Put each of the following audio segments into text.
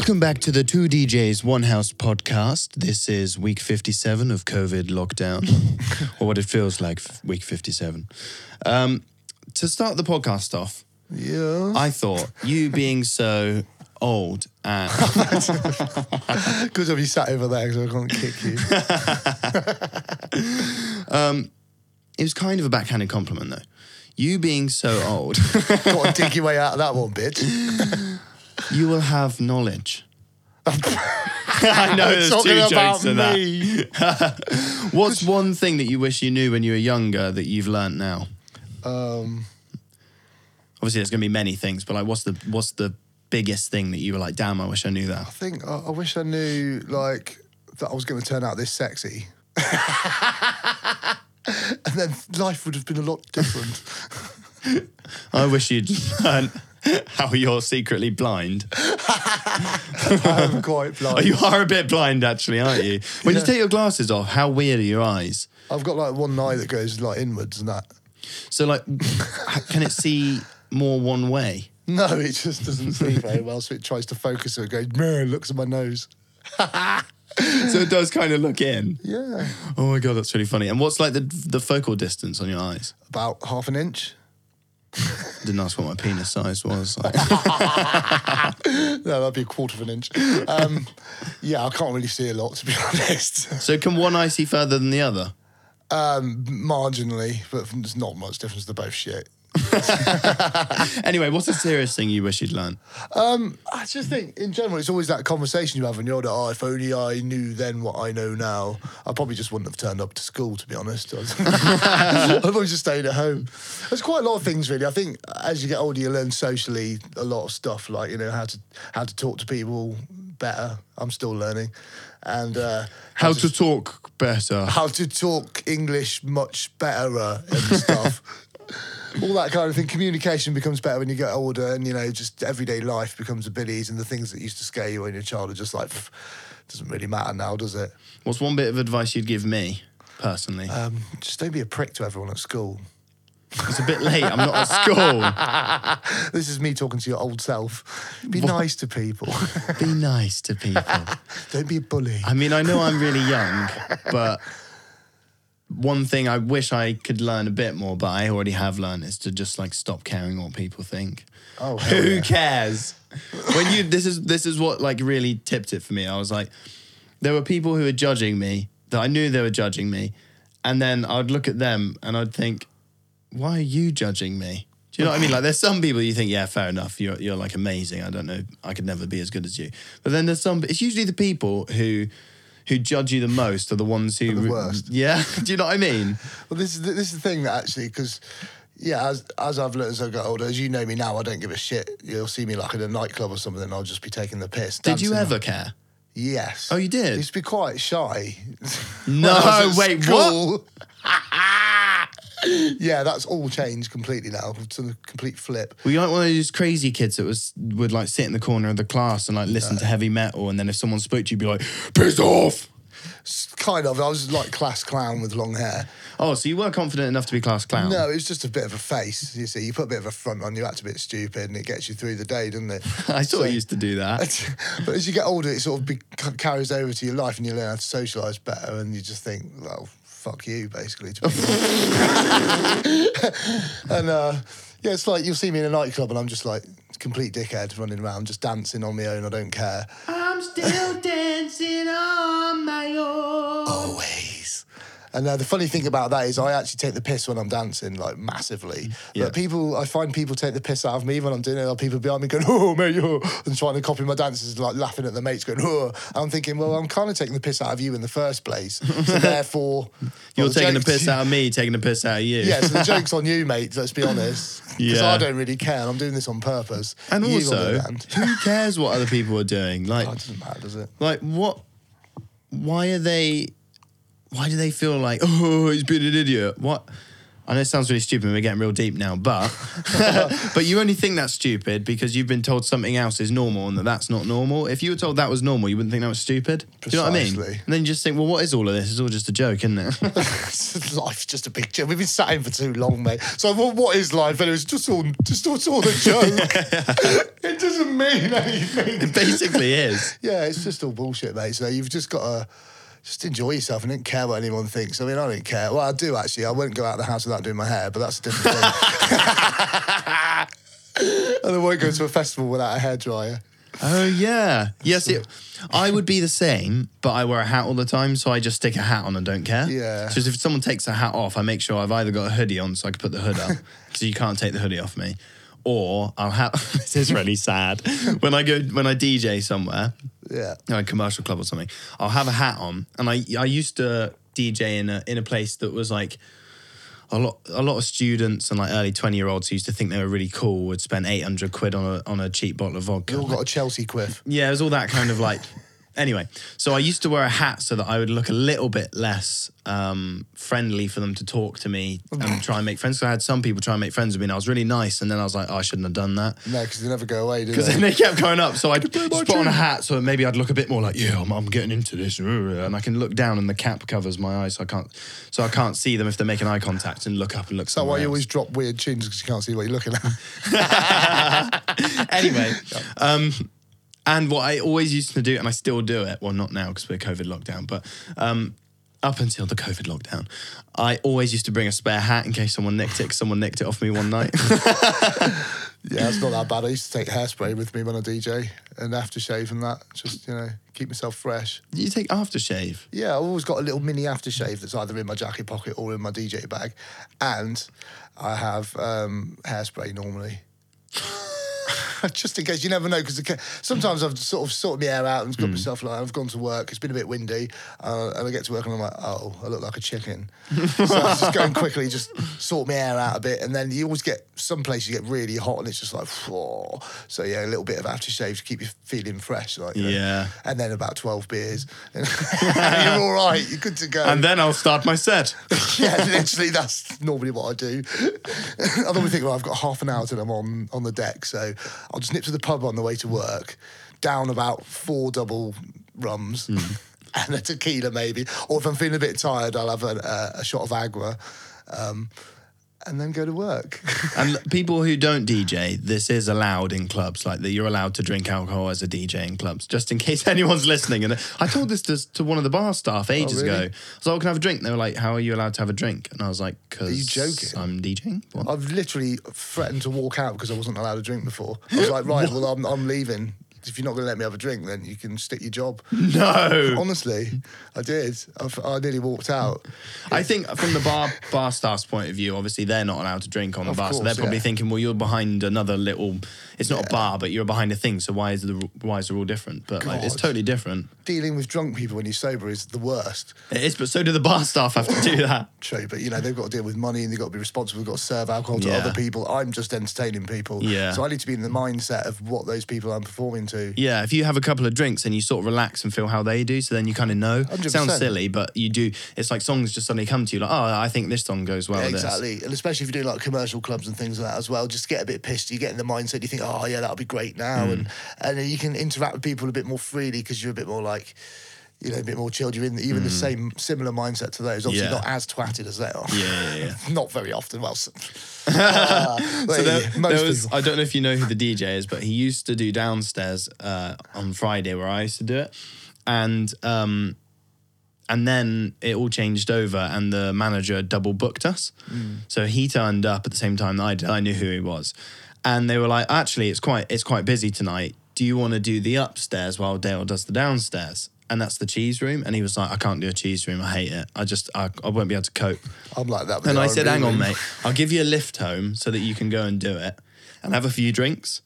Welcome back to the Two DJs One House podcast. This is week 57 of COVID lockdown, or what it feels like, week 57. Um, to start the podcast off, yeah. I thought you being so old and Good job you sat over there because I can't kick you. it was kind of a backhanded compliment though. You being so old, Got to dig your way out of that one, bitch. You will have knowledge. I know there's Talking two about jokes to that. What's one thing that you wish you knew when you were younger that you've learnt now? Um, Obviously, there's going to be many things, but like, what's the what's the biggest thing that you were like, damn, I wish I knew that. I think I, I wish I knew like that I was going to turn out this sexy. and then life would have been a lot different. I wish you'd learned how you're secretly blind. I'm quite blind. Oh, you are a bit blind, actually, aren't you? When you take your glasses off, how weird are your eyes? I've got like one eye that goes like inwards and that. So, like, can it see more one way? No, it just doesn't see very well, so it tries to focus and it goes, "Meh," looks at my nose. So it does kind of look in. Yeah. Oh my god, that's really funny. And what's like the the focal distance on your eyes? About half an inch. Didn't ask what my penis size was. Like, No, that'd be a quarter of an inch. Um, yeah, I can't really see a lot, to be honest. so can one eye see further than the other? Um, marginally, but there's not much difference. They're both shit. Anyway, what's a serious thing you wish you'd learned? I just think, in general, it's always that conversation you have when you're older. Oh, if only I knew then what I know now, I probably just wouldn't have turned up to school. To be honest, I'd probably just stayed at home. There's quite a lot of things, really. I think as you get older, you learn socially a lot of stuff, like you know how to how to talk to people better. I'm still learning, and uh, How to talk better. how to talk English much better and stuff. All that kind of thing. Communication becomes better when you get older, and you know, just everyday life becomes a bit easier. And the things that used to scare you when you're a child are just like, pff, doesn't really matter now, does it? What's one bit of advice you'd give me personally? Um, just don't be a prick to everyone at school. it's a bit late. I'm not at school. This is me talking to your old self. Be nice to people. Be nice to people. don't be a bully. I mean, I know I'm really young, but one thing I wish I could learn a bit more, but I already have learned, is to just like stop caring what people think. Oh, Who yeah. cares? When you this is this is what like really tipped it for me. I was like, there were people who were judging me that I knew they were judging me, and then I'd look at them and I'd think, why are you judging me? Do you know what I mean? Like, there's some people you think, yeah, fair enough, you're you're like amazing. I don't know, I could never be as good as you. But then there's some. It's usually the people who who judge you the most are the ones who the worst. Yeah, do you know what I mean? Well, this is the, this is the thing that actually, because yeah, as as I've learned as I got older, as you know me now, I don't give a shit. You'll see me like in a nightclub or something, and I'll just be taking the piss. Did you dancing ever care? Yes. Oh, you did? I used to be quite shy. No, when I was at wait, what? school. Yeah, that's all changed completely now. It's a complete flip. Were you like one of those crazy kids that was would like sit in the corner of the class and like listen to heavy metal, and then if someone spoke to you, you'd be like, "Piss off!" S- Kind of. I was like class clown with long hair. Oh, so you were confident enough to be class clown? No, it was just a bit of a face. You see, you put a bit of a front on, you act a bit stupid, and it gets you through the day, doesn't it? I sort So- of used to do that. but as you get older, it sort of be, carries over to your life, and you learn how to socialise better, and you just think, well, fuck you, basically. And uh, yeah, it's like you'll see me in a nightclub, and I'm just like complete dickhead running around, just dancing on my own. I don't care. I'm still dancing on my own. Always. And uh, the funny thing about that is, I actually take the piss when I'm dancing, like massively. Yeah. But people, I find people take the piss out of me when I'm doing it. Like people behind me going, "Oh, mate," oh, and trying to copy my dances, like laughing at the mates, going, "Oh." And I'm thinking, well, I'm kind of taking the piss out of you in the first place, so therefore, You're well, taking the piss out of me, taking the piss out of you. Yeah, so the joke's on you, mate. Let's be honest. Because Yeah. I don't really care. I'm doing this on purpose. And You, also, who cares what other people are doing? Like, Oh, it doesn't matter, does it? like what? Why are they? Why do they feel like oh he's been an idiot? What? I know it sounds really stupid. and We're getting real deep now, but but you only think that's stupid because you've been told something else is normal and that that's not normal. If you were told that was normal, you wouldn't think that was stupid. Do you know what I mean? Precisely. And then you just think, well, what is all of this? It's all just a joke, isn't it? Life's just a big joke. We've been sat in for too long, mate. So what, what is life? And it's just all, just all, it's all a joke. it doesn't mean anything. it basically is. Yeah, it's just all bullshit, mate. So you've just got to just enjoy yourself and don't care what anyone thinks. I mean, I don't care. Well, I do actually. I won't go out of the house without doing my hair, but that's a different thing. and I won't go to a festival without a hairdryer. Oh yeah, yes. It, I would be the same, but I wear a hat all the time, so I just stick a hat on and don't care. Yeah. So if someone takes a hat off, I make sure I've either got a hoodie on, so I can put the hood up, because you can't take the hoodie off me, or I'll have. this is really sad. when I go when I DJ somewhere, Yeah. like a commercial club or something, I'll have a hat on, and I I used to DJ in a in a place that was like a lot a lot of students and like early twenty year olds who used to think they were really cool would spend eight hundred quid on a on a cheap bottle of vodka. You all got a Chelsea quiff. Yeah, it was all that kind of like. Anyway, so I used to wear a hat so that I would look a little bit less um, friendly for them to talk to me and try and make friends. So I had some people try and make friends with me, and I was really nice. And then I was like, oh, I shouldn't have done that No, because they never go away, do because they? then they kept going up. So I just put on a hat so maybe I'd look a bit more like, yeah, I'm, I'm getting into this, and I can look down, and the cap covers my eyes, so I can't, so I can't see them if they're making eye contact and look up and look. Is that why somewhere you else. always drop weird tunes because you can't see what you're looking at? anyway, um, and what I always used to do, and I still do it, well, not now because we're COVID lockdown, but um, up until the COVID lockdown, I always used to bring a spare hat in case someone nicked it. 'cause someone nicked it off me one night. Yeah, it's not that bad. I used to take hairspray with me when I DJ and aftershave and that, just, you know, keep myself fresh. you take aftershave. Yeah, I've always got a little mini aftershave that's either in my jacket pocket or in my DJ bag. And I have um, hairspray normally. Just in case, you never know. Because sometimes I've sort of sorted my hair out and got myself like I've gone to work. It's been a bit windy, uh, and I get to work and I'm like, oh, I look like a chicken. so I was just going quickly, just sort my hair out a bit, and then you always get some places you get really hot, and it's just like, whoa. so yeah, a little bit of aftershave to keep you feeling fresh, like you know. Yeah. And then about twelve beers, you're all right. You're good to go. And then I'll start my set. yeah, literally, that's normally what I do. I normally think, well, I've got half an hour till I'm on, on the deck, so I'll just nip to the pub on the way to work, down about four double rums and a tequila maybe, or if I'm feeling a bit tired, I'll have a, a, a shot of agua, um, and then go to work. And people who don't DJ, this is allowed in clubs. Like that, you're allowed to drink alcohol as a DJ in clubs, just in case anyone's listening. And I told this to, to one of the bar staff oh, ages Oh, really? ago. I was like, oh, "Can I have a drink?" And they were like, "How are you allowed to have a drink?" And I was like, "Because you joking? I'm DJing." What? I've literally threatened to walk out because I wasn't allowed to drink before. I was like, right, well, I'm, I'm leaving. If you're not going to let me have a drink, then you can stick your job. No. Honestly, I did. I, I nearly walked out. I think from the bar bar staff's point of view, obviously they're not allowed to drink on the Of bar, so they're probably yeah. thinking, well, you're behind another little. It's not a bar, but you're behind a thing. So why is the why is the rule different? But like, it's totally different. Dealing with drunk people when you're sober is the worst. It is, but so do the bar staff have to do that. True, but you know they've got to deal with money and they've got to be responsible. They've got to serve alcohol to Yeah. other people. I'm just entertaining people. Yeah. So I need to be in the mindset of what those people I'm performing to. Yeah, if you have a couple of drinks and you sort of relax and feel how they do, so then you kind of know. 100%. Sounds silly, but you do. It's like songs just suddenly come to you, like, oh, I think this song goes well Yeah, with this. exactly, and especially if you're doing like commercial clubs and things like that as well. Just get a bit pissed. You get in the mindset. You think, oh yeah, that'll be great now, Mm. and and then you can interact with people a bit more freely because you're a bit more like, you know, a bit more chilled. You're in in the same similar mindset to those. Obviously, Mm. Yeah. not as twatted as they are. Yeah, yeah, yeah. not very often. Well, uh, So there, there was, people. I don't know if you know who the DJ is, but he used to do downstairs uh, on Friday where I used to do it, and um, and then it all changed over, and the manager double booked us. So he turned up at the same time that I did. I knew who he was, and they were like, "Actually, it's quite it's quite busy tonight. Do you want to do the upstairs while Dale does the downstairs?" And that's the cheese room. And he was like, I can't do a cheese room. I hate it. I just, I, I won't be able to cope. I'm like that. And I said, hang on, mate, I'll give you a lift home so that you can go and do it and have a few drinks.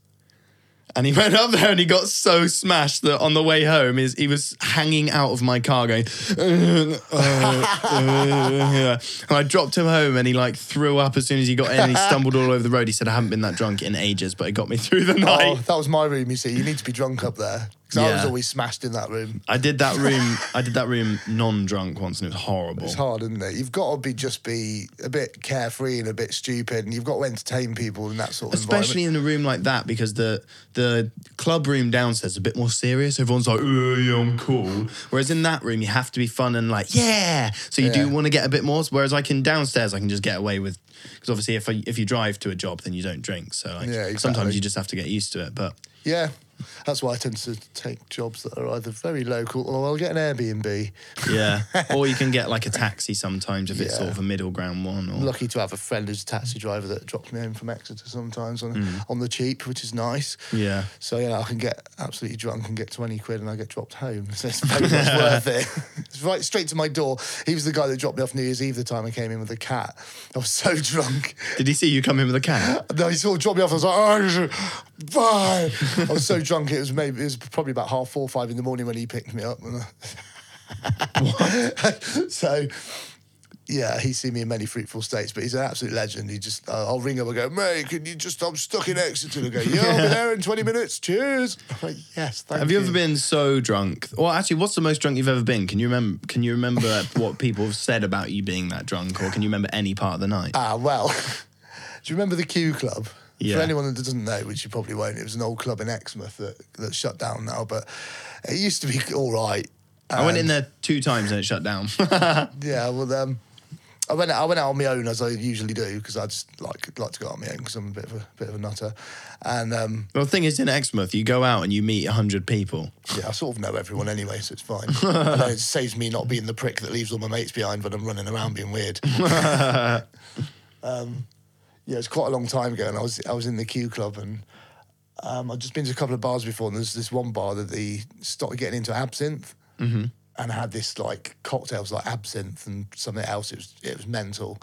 And he went up there and he got so smashed that on the way home, is he was hanging out of my car going, "Uh, uh, uh," and I dropped him home and he like threw up as soon as he got in. And he stumbled all over the road. He said, I haven't been that drunk in ages, but it got me through the Oh, night. that was my room. You see, you need to be drunk up there because I was Yeah. always smashed in that room. I did that room. I did that room non-drunk once, and it was horrible. It's hard, isn't it? You've got to be just be a bit carefree and a bit stupid, and you've got to entertain people in that sort of environment. Especially in a room like that, because the the club room downstairs is a bit more serious. Everyone's like, "Oh yeah, I'm cool." Whereas in that room, you have to be fun and like, "Yeah." So you do Yeah. want to get a bit more. Whereas I can downstairs, I can just get away with because obviously, if I, if you drive to a job, then you don't drink. So like, Yeah, exactly. sometimes you just have to get used to it. But Yeah, that's why I tend to take jobs that are either very local or I'll get an Airbnb. yeah, or you can get like a taxi sometimes if it's Yeah. sort of a middle ground one. Or lucky to have a friend who's a taxi driver that drops me home from Exeter sometimes on Mm. on the cheap, which is nice. yeah. So yeah, I can get absolutely drunk and get twenty quid, and I get dropped home. So it's very much worth it. It's right straight to my door. He was the guy that dropped me off New Year's Eve. The time I came in with a cat, I was so drunk. Did he see you come in with a cat? No, he sort of dropped me off. I was like, oh, bye. I was so drunk. It was maybe it was probably about half four, five in the morning when he picked me up. so. Yeah, he's seen me in many fruitful states, but he's an absolute legend. He just, uh, I'll ring him and go, mate, can you just, I'm stuck in Exeter. And go, yeah, I'll be there in 20 minutes. Cheers. I'm like, yes, thank Have you ever been so drunk? Well, actually, what's the most drunk you've ever been? Can you remember? Can you remember what people have said about you being that drunk, or can you remember any part of the night? Ah, well, do you remember the Q Club? Yeah. For anyone that doesn't know, which you probably won't, it was an old club in Exmouth that, that's shut down now, but it used to be all right. I went in there two times and it shut down. Yeah, well, um, I went I went out on my own as I usually do because I just like like to go out on my own because I'm a bit of a bit of a nutter, and um, well, the thing is, in Exmouth, you go out and you meet hundred people. yeah, I sort of know everyone anyway, so it's fine. and it saves me not being the prick that leaves all my mates behind when I'm running around being weird. um, yeah, it's quite a long time ago, and I was I was in the Q Club and. Um, I'd just been to a couple of bars before, and there's this one bar that they started getting into absinthe, and had this like cocktails like absinthe and something else. It was it was mental,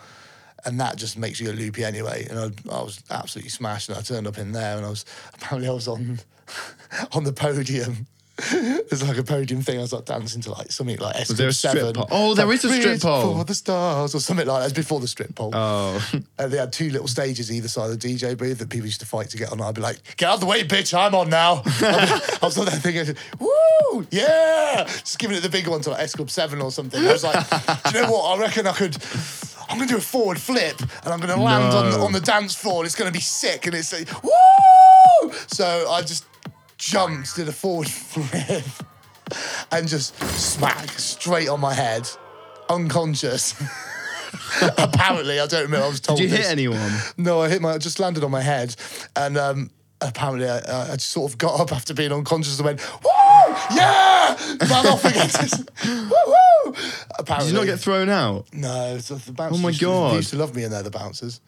and that just makes you a loopy anyway. And I, I was absolutely smashed, and I turned up in there, and I was apparently I was on on the podium. There's like a podium thing. I was like dancing to like something like there a seven. Oh, there like, is a strip pole." for the stars or something like that. It's before the strip pole. Oh, And they had two little stages either side of the DJ booth that people used to fight to get on. I'd be like, get out of the way, bitch, I'm on now. I was on there thinking, woo, yeah. Just giving it the big one to like S Club 7 or something. I was like, do you know what? I reckon I could. I'm gonna do a forward flip and I'm gonna land on, No. on the dance floor and it's gonna be sick and it's like, woo! So I just jumped, did a forward flip and just smack straight on my head, unconscious. Apparently, I don't remember. I was told. did you hit anyone? No, I hit my. I just landed on my head, and um, apparently, I, I just sort of got up after being unconscious and went, "Woo, yeah!" Ran off again. Just, woo. Apparently, Did you not get thrown out? no, the bouncers. Oh my God. they used to love me in there, the bouncers,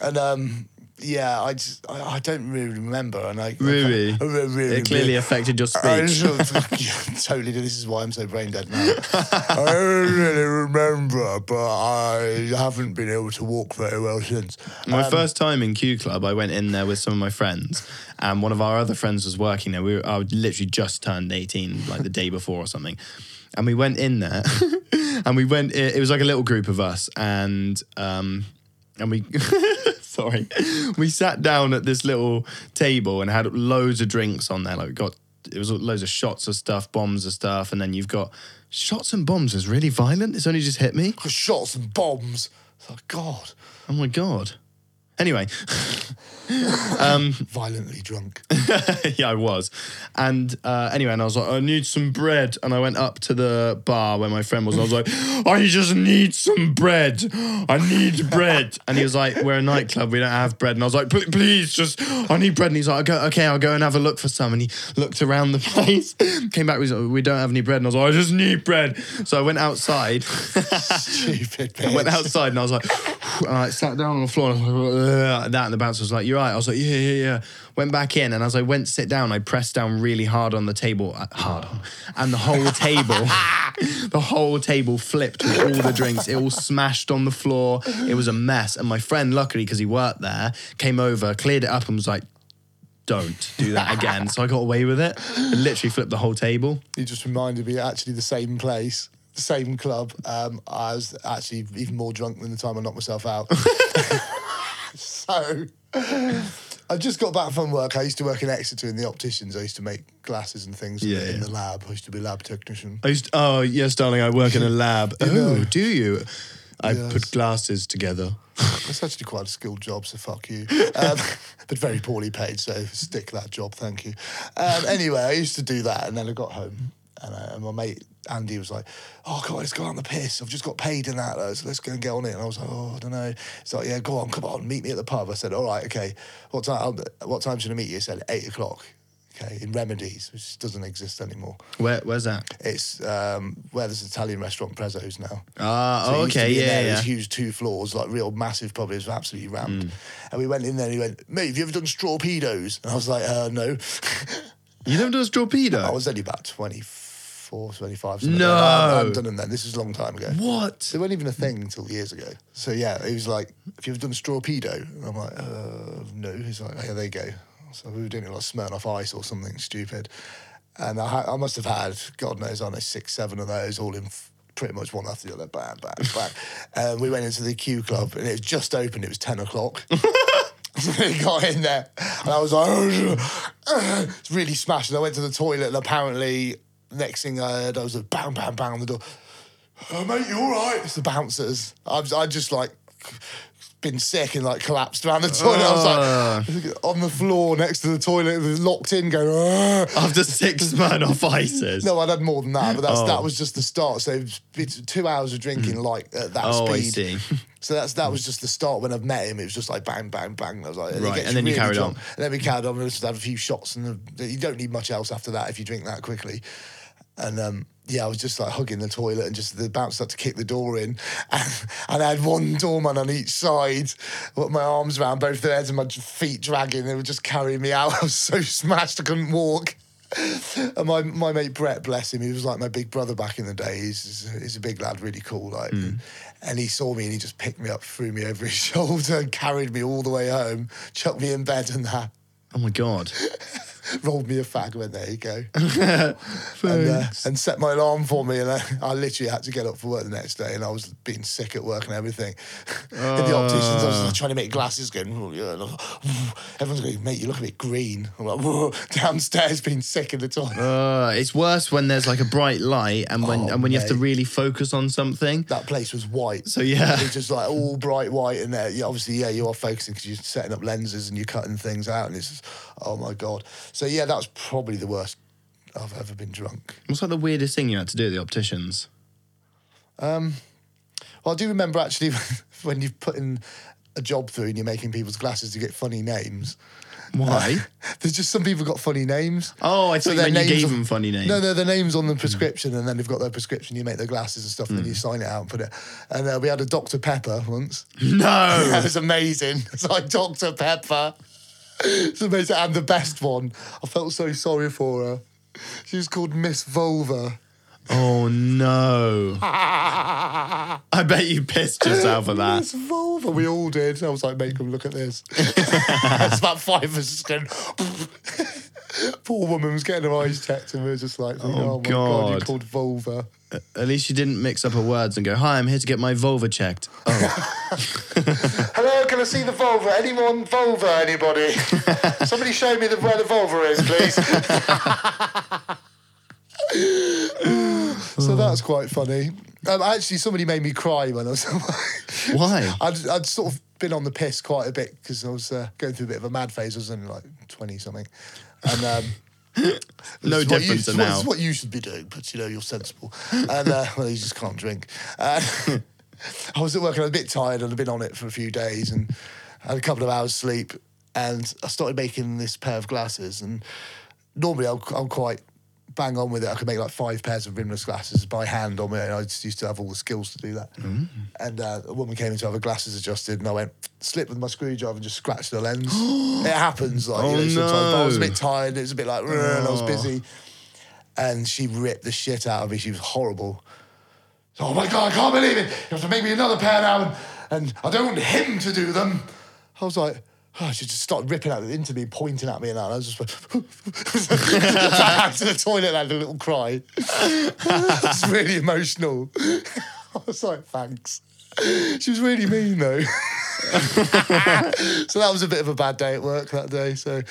and um, yeah, I just I, I don't really remember, and I Really? I, really, really, It clearly affected your I speech. of- yeah, totally. This is why I'm so brain dead now. I don't really remember, but I haven't been able to walk very well since. My Um, first time in Q Club, I went in there with some of my friends, and one of our other friends was working there. We were, I literally just turned 18, like the day before or something. And we went in there, and we went, it, it was like a little group of us, and, um, and we, sorry, we sat down at this little table and had loads of drinks on there. Like, we got, it was loads of shots of stuff, bombs of stuff, and then you've got shots and bombs is really violent. It's only just hit me. shots and bombs. Oh God, Oh my God. Anyway. violently drunk. yeah, I was. And uh, anyway, and I was like, I need some bread. And I went up to the bar where my friend was. And I was like, I just need some bread. I need bread. And he was like, We're a nightclub. We don't have bread. And I was like, Please, just, I need bread. And he's like, okay, I'll go and have a look for some. And he looked around the place, came back, he was like, We don't have any bread. And I was like, I just need bread. So I went outside. Stupid bitch. I went outside and I was like, and I sat down on the floor and I was like, that, and the bouncer was like, "You're right." I was like, "Yeah, yeah, yeah." Went back in, and as I went to sit down, I pressed down really hard on the table, uh, hard, on, and the whole table, the whole table flipped with all the drinks. It all smashed on the floor. It was a mess. And my friend, luckily because he worked there, came over, cleared it up, and was like. Don't do that again. so I got away with it. literally flipped the whole table. You just reminded me actually the same place, the same club. Um, I was actually even more drunk than the time I knocked myself out. so I just got back from work. I used to work in Exeter in the opticians. I used to make glasses and things in Yeah, the- in yeah. the lab. I used to be lab technician. I used oh yes, darling, I work in a lab. oh, know. do you? I Yes. put glasses together. That's actually quite a skilled job, so fuck you. Um, but very poorly paid, so stick that job, thank you. Um, anyway, I used to do that, and then I got home, and, uh, and my mate Andy was like, "Oh, God, let's go on the piss. I've just got paid in that. Let's, let's go and get on it." And I was like, "Oh, I don't know." He's like, "Yeah, go on, come on, meet me at the pub." I said, "All right, okay. What time? What time should I meet you?" He said, eight o'clock." Okay, in Remedies, which doesn't exist anymore. Where where's that? It's um, where there's an Italian restaurant, Prezzo's now. Ah, So oh, okay, yeah, there, It yeah. was huge, two floors, like real massive pub. It was absolutely rammed. And we went in there and he went, mate, have you ever done strawpedos? And I was like, uh, no. You never done a torpedo? I was only about 24, 25. something No. like that. I hadn't done them then. This was a long time ago. what? They weren't even a thing until years ago. So yeah, he was like, if you've done a strawpedo? And I'm like, uh, no. He's like, oh, yeah, there you go. So we were doing it like Smirnoff Ice or something stupid. And I, ha- I must have had, God knows, I know, six, seven of those all in f- pretty much one after the other, bang, bang, bang. and we went into the Q Club and it was just opened. It was 10 o'clock. So we got in there and I was like, it's really smashed. And I went to the toilet and apparently next thing I heard, I was a bang, bang, bang on the door. Oh, mate, you all right? It's the bouncers. I was, I just like been sick and like collapsed around the toilet. I was like ah. on the floor next to the toilet, locked in, going. "Argh." After six Smirnoff ices. No, I'd had more than that, but that's, Oh. that was just the start. So it's two hours of drinking mm. like at that Oh, speed. So that's that was just the start. When I've met him, it was just like bang, bang, bang. I was like, it Right, and then you carried drunk. on. And then we carried on. We just had a few shots, and you don't need much else after that if you drink that quickly. And um, yeah, I was just like hugging the toilet, and just the bouncer had to kick the door in, and, and I had one doorman on each side, with my arms around both their heads and my feet dragging. They were just carrying me out. I was so smashed I couldn't walk. And my, my mate Brett, bless him, he was like my big brother back in the day. He's, he's, a, he's a big lad, really cool. Like, and he saw me and he just picked me up, threw me over his shoulder, and carried me all the way home, chucked me in bed, and that Oh my god. rolled me a fag. Went there you go, and, uh, and set my alarm for me. And I, I literally had to get up for work the next day, and I was being sick at work and everything. in the opticians, I was trying to make glasses, going, "Oh, yeah," and I was like, everyone's going, mate, you look a bit green. I'm like, "Whoa," downstairs, being sick in the toilet. Uh, it's worse when there's like a bright light and when Oh, and when you have to really focus on something. that place was white. So yeah. It's just like all bright white in there. Yeah, obviously, yeah, you are focusing because you're setting up lenses and you're cutting things out, and it's just, oh my god. So yeah, that was probably the worst I've ever been drunk. What's like the weirdest thing you had to do at the opticians? Well, I do remember actually when you've put in a job through and you're making people's glasses to get funny names. Why? There's just some people got funny names. Oh, I thought you their meant you names gave on- them funny names. No, no, the names on the prescription, and then they've got their prescription. You make their glasses and stuff, and then you sign it out and put it. And uh, we had a Dr Pepper once. No. that was amazing. It's like Dr Pepper. It's amazing, and the best one. I felt so sorry for her. She was called Miss Vulva. Oh no. I bet you pissed yourself at that. Miss Vulva. We all did. I was like, make them look at this. it's about five of us just going. Poor woman was getting her eyes checked, and we were just like, oh, Oh, my god, you called vulva. At least you didn't mix up her words and go, "Hi, I'm here to get my vulva checked." Oh, Hello, can I see the vulva? Anyone vulva? Anybody? Somebody show me the, where the vulva is, please. so that's quite funny. Um, actually, somebody made me cry when I was. Why? I'd, I'd sort of been on the piss quite a bit because I was uh, going through a bit of a mad phase. I was only like twenty something, and. Um, No you- difference what- now. It's what you should be doing, but you know, you're sensible. And uh, well, you just can't drink. Uh, I was at work and I was a bit tired and I'd been on it for a few days and had a couple of hours sleep. And I started making this pair of glasses. And normally I'm, I'm quite bang on with it. I could make like five pairs of rimless glasses by hand on me, and I just used to have all the skills to do that. Mm. And uh, a woman came in to have her glasses adjusted, and I went slip with my screwdriver and just scratched the lens. it happens, like you Oh, know, sometimes. But I was a bit tired. It was a bit like, "Rrr," and I was Oh. busy, and she ripped the shit out of me. She was horrible. So, Oh my god, I can't believe it! You have to make me another pair now, and, and I don't want him to do them. I was like, oh, she just started ripping out into me, pointing at me, and that. And I was just went, back to the toilet and had a little cry. it's really emotional. I was like, thanks. She was really mean though. so that was a bit of a bad day at work that day. So,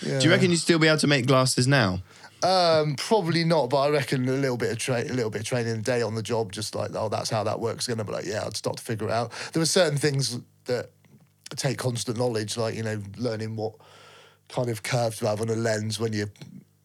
yeah. Do you reckon you'd still be able to make glasses now? Um, probably not, but I reckon a little bit of tra- a little bit of training a day on the job, just like oh, that's how that works. Going to be like, yeah, I'd start to figure it out. There were certain things that take constant knowledge, like you know, learning what kind of curves to have on a lens when you,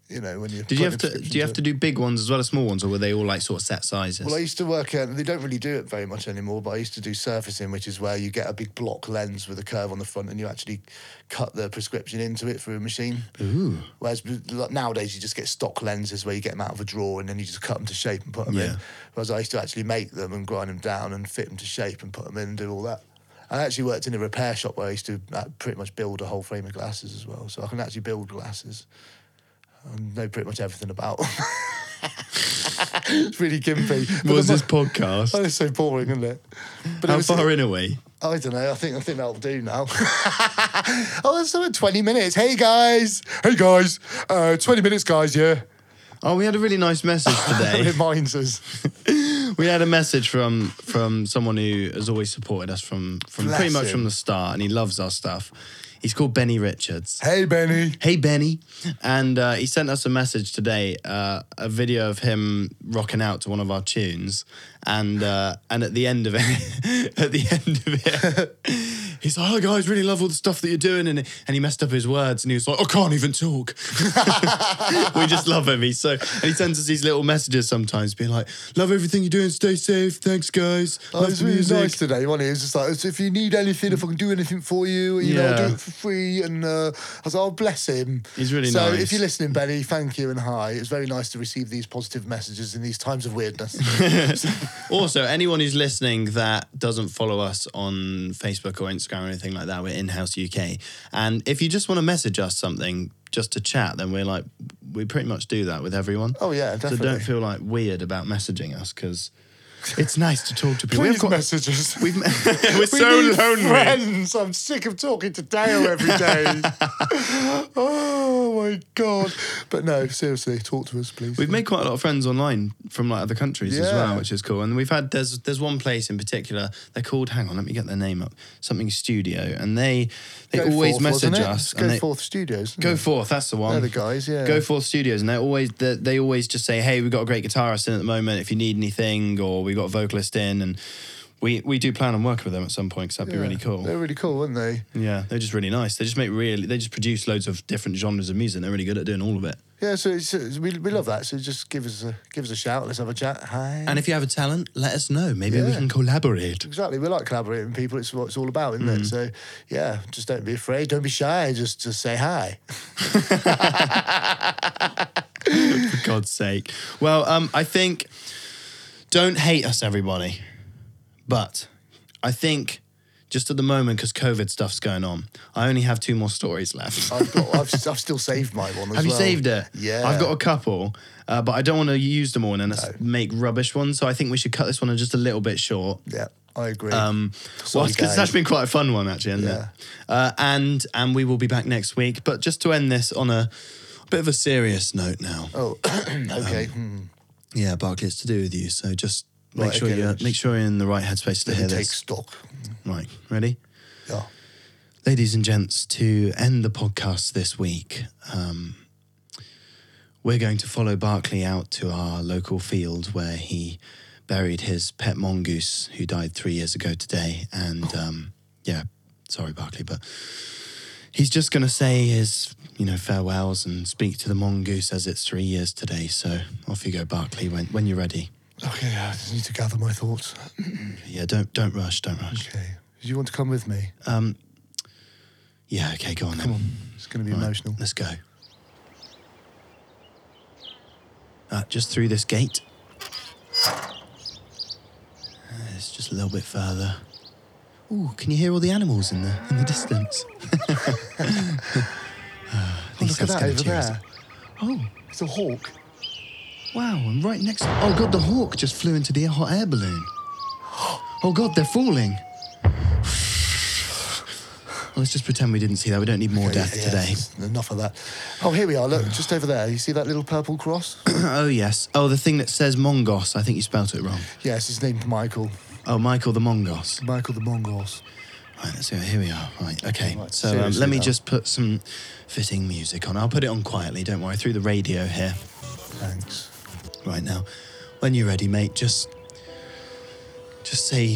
you know, when you. Did you have to? Do you have to do big ones as well as small ones, or were they all like sort of set sizes? Well, I used to work at, they don't really do it very much anymore, but I used to do surfacing, which is where you get a big block lens with a curve on the front and you actually cut the prescription into it through a machine. Ooh. Whereas like, nowadays you just get stock lenses where you get them out of a drawer and then you just cut them to shape and put them in. Whereas I used to actually make them and grind them down and fit them to shape and put them in and do all that. I actually worked in a repair shop where I used to uh, pretty much build a whole frame of glasses as well. So I can actually build glasses. I know pretty much everything about them. it's really gimpy. But Was this podcast? Oh, it's so boring, isn't it? But it How was- far in are we? I don't know. I think I think that'll do now. oh, that's only twenty minutes. Hey guys, hey guys, uh, twenty minutes, guys. Yeah, Oh, we had a really nice message today. it reminds us. We had a message from from someone who has always supported us from from Bless pretty much him. from the start, and he loves our stuff. He's called Benny Richards. Hey Benny. Hey Benny, and uh, he sent us a message today, uh, a video of him rocking out to one of our tunes, and uh, and at the end of it, at the end of it, he's like, "Oh guys, really love all the stuff that you're doing," and and he messed up his words, and he was like, "I can't even talk." we just love him. He's so, and he sends us these little messages sometimes, being like, "Love everything you're doing. Stay safe. Thanks, guys. Oh, love it's the really music." nice today, wasn't it? It was just like, if you need anything, if I can do anything for you, you know, I'll do it for free. And uh, I was like, oh, bless him. He's really so nice. if you're listening, Benny, thank you and hi. It's very nice to receive these positive messages in these times of weirdness. Also, anyone who's listening that doesn't follow us on Facebook or Instagram or anything like that, we're in House UK. And if you just want to message us something just to chat, then we're like, we pretty much do that with everyone. oh, yeah, so don't feel like weird about messaging us because it's nice to talk to people. Please We've got- message us. We've, we're We so lonely. friends. I'm sick of talking to Dale every day. oh my god! But no, seriously, talk to us, please. We've made quite a lot of friends online from like other countries as well, which is cool. And we've had there's there's one place in particular. They're called. Hang on, let me get their name up. Something Studio, and they they Go always Forth, message us. Go they, Forth Studios. Go it? forth, that's the one. They're the guys, yeah. Go Forth Studios, and they always they, they always just say, "Hey, we've got a great guitarist in at the moment. If you need anything, or we've got a vocalist in, and we we do plan on working with them at some point because that'd be really cool. They're really cool, aren't they? yeah, they're just really nice. They just make really they just produce loads of different genres of music. They're really good at doing all of it. Yeah, so it's, it's- we, we love that. So just give us a give us a shout. Let's have a chat. Hi. And if you have a talent, let us know. Maybe we can collaborate. exactly, we like collaborating people. It's what it's all about, isn't Mm. it? So yeah, just don't be afraid. Don't be shy. Just just say hi. For God's sake. Well, um, I think don't hate us, everybody. But I think just at the moment, because COVID stuff's going on, I only have two more stories left. I've got. I've, I've still saved my one. As Have you well. saved it? Yeah. I've got a couple, uh, but I don't want to use them all and then us make rubbish ones. So I think we should cut this one just a little bit short. Yeah, I agree. Um, well, because that's been quite a fun one actually, isn't Yeah. it? Uh, and and we will be back next week. But just to end this on a bit of a serious note now. oh, okay. Um, hmm. Yeah, Barclays to do with you. So just make Right, sure okay, you let's- make sure you're in the right headspace to hear take this. stock. Right, ready? Yeah. Ladies and gents, to end the podcast this week, um, we're going to follow Barkley out to our local field where he buried his pet mongoose who died three years ago today. And um, yeah, sorry, Barkley, but he's just going to say his, you know, farewells and speak to the mongoose as it's three years today. So off you go, Barclay, when, when you're ready. Okay, I just need to gather my thoughts. Yeah, don't don't rush, don't rush. Okay. Do you want to come with me? Um, yeah, okay, go on Come then. on. It's going to be Right, emotional. Let's go. Uh, just through this gate. Uh, It's just a little bit further. Ooh, can you hear all the animals in the in the distance? Ah, oh, look at that over there. Oh, It's a hawk. wow! And right next. Oh god, the hawk just flew into the hot air balloon. Oh god, they're falling. Let's just pretend we didn't see that. We don't need more death Yeah, today. Enough of that. Oh, here we are. Look, just over there. You see that little purple cross? oh yes. Oh, the thing that says Mongos. I think you spelt it wrong. yes, his name's Michael. Oh, Michael the Mongos. Michael the Mongols. Right, let's see. Here we are. Right, okay. Right, so um, let me now. just put some fitting music on. I'll put it on quietly. Don't worry. Through the radio here. Thanks. Right now, when you're ready, mate, just just say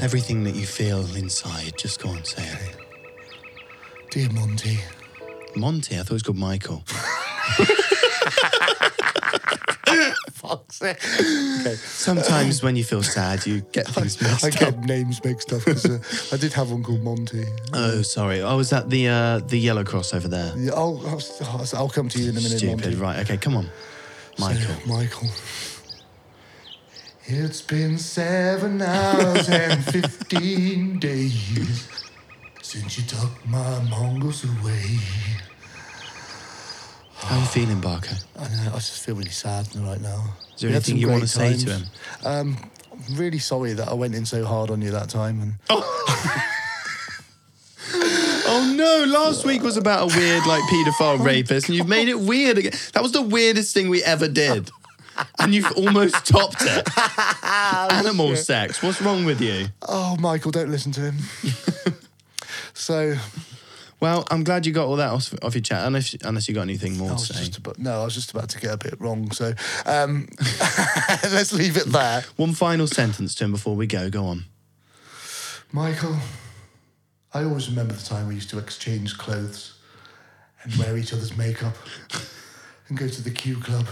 everything that you feel inside. Just go on, say it. Dear Monty. Monty. I thought it was called Michael. Fuck's sake. Okay. Sometimes when you feel sad, you get things mixed I up. get names mixed up because uh, I did have one called Monty. Oh, sorry. Oh, was that the uh, the yellow cross over there? Yeah, I'll, I'll, I'll come to you in a minute, Stupid. Monty. Right. Okay. Come on, So, Michael. Michael. It's been seven hours and 15 days since you took my Mongols away. How are you feeling, Barker? I know, I just feel really sad right now. Is there We anything you want to say to him? Um, I'm really sorry that I went in so hard on you that time. And Oh no! Last week was about a weird, like, paedophile rapist, and you've made it weird again. That was the weirdest thing we ever did, and you've almost topped it. Animal sex. What's wrong with you? oh, Michael, don't listen to him. so Well, I'm glad you got all that off, off your chat. Unless, unless you got anything more to say. about no, I was just about to get a bit wrong. So um, let's leave it there. One final sentence to him before we go. Go on. Michael, I always remember the time we used to exchange clothes and wear each other's makeup and go to the Q Club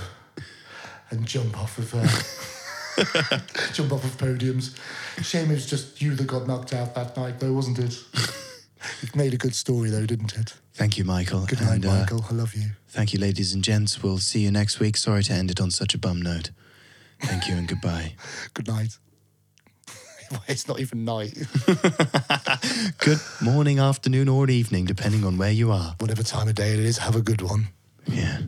and jump off of uh, jump off of podiums. Shame it was just you that got knocked out that night, though, wasn't it? It made a good story, though, didn't it? Thank you, Michael. Good night, And, uh, Michael. I love you. Thank you, ladies and gents. We'll see you next week. Sorry to end it on such a bum note. Thank you and goodbye. Good night. it's not even night. Good morning, afternoon, or evening, depending on where you are. Whatever time of day it is, have a good one. Yeah.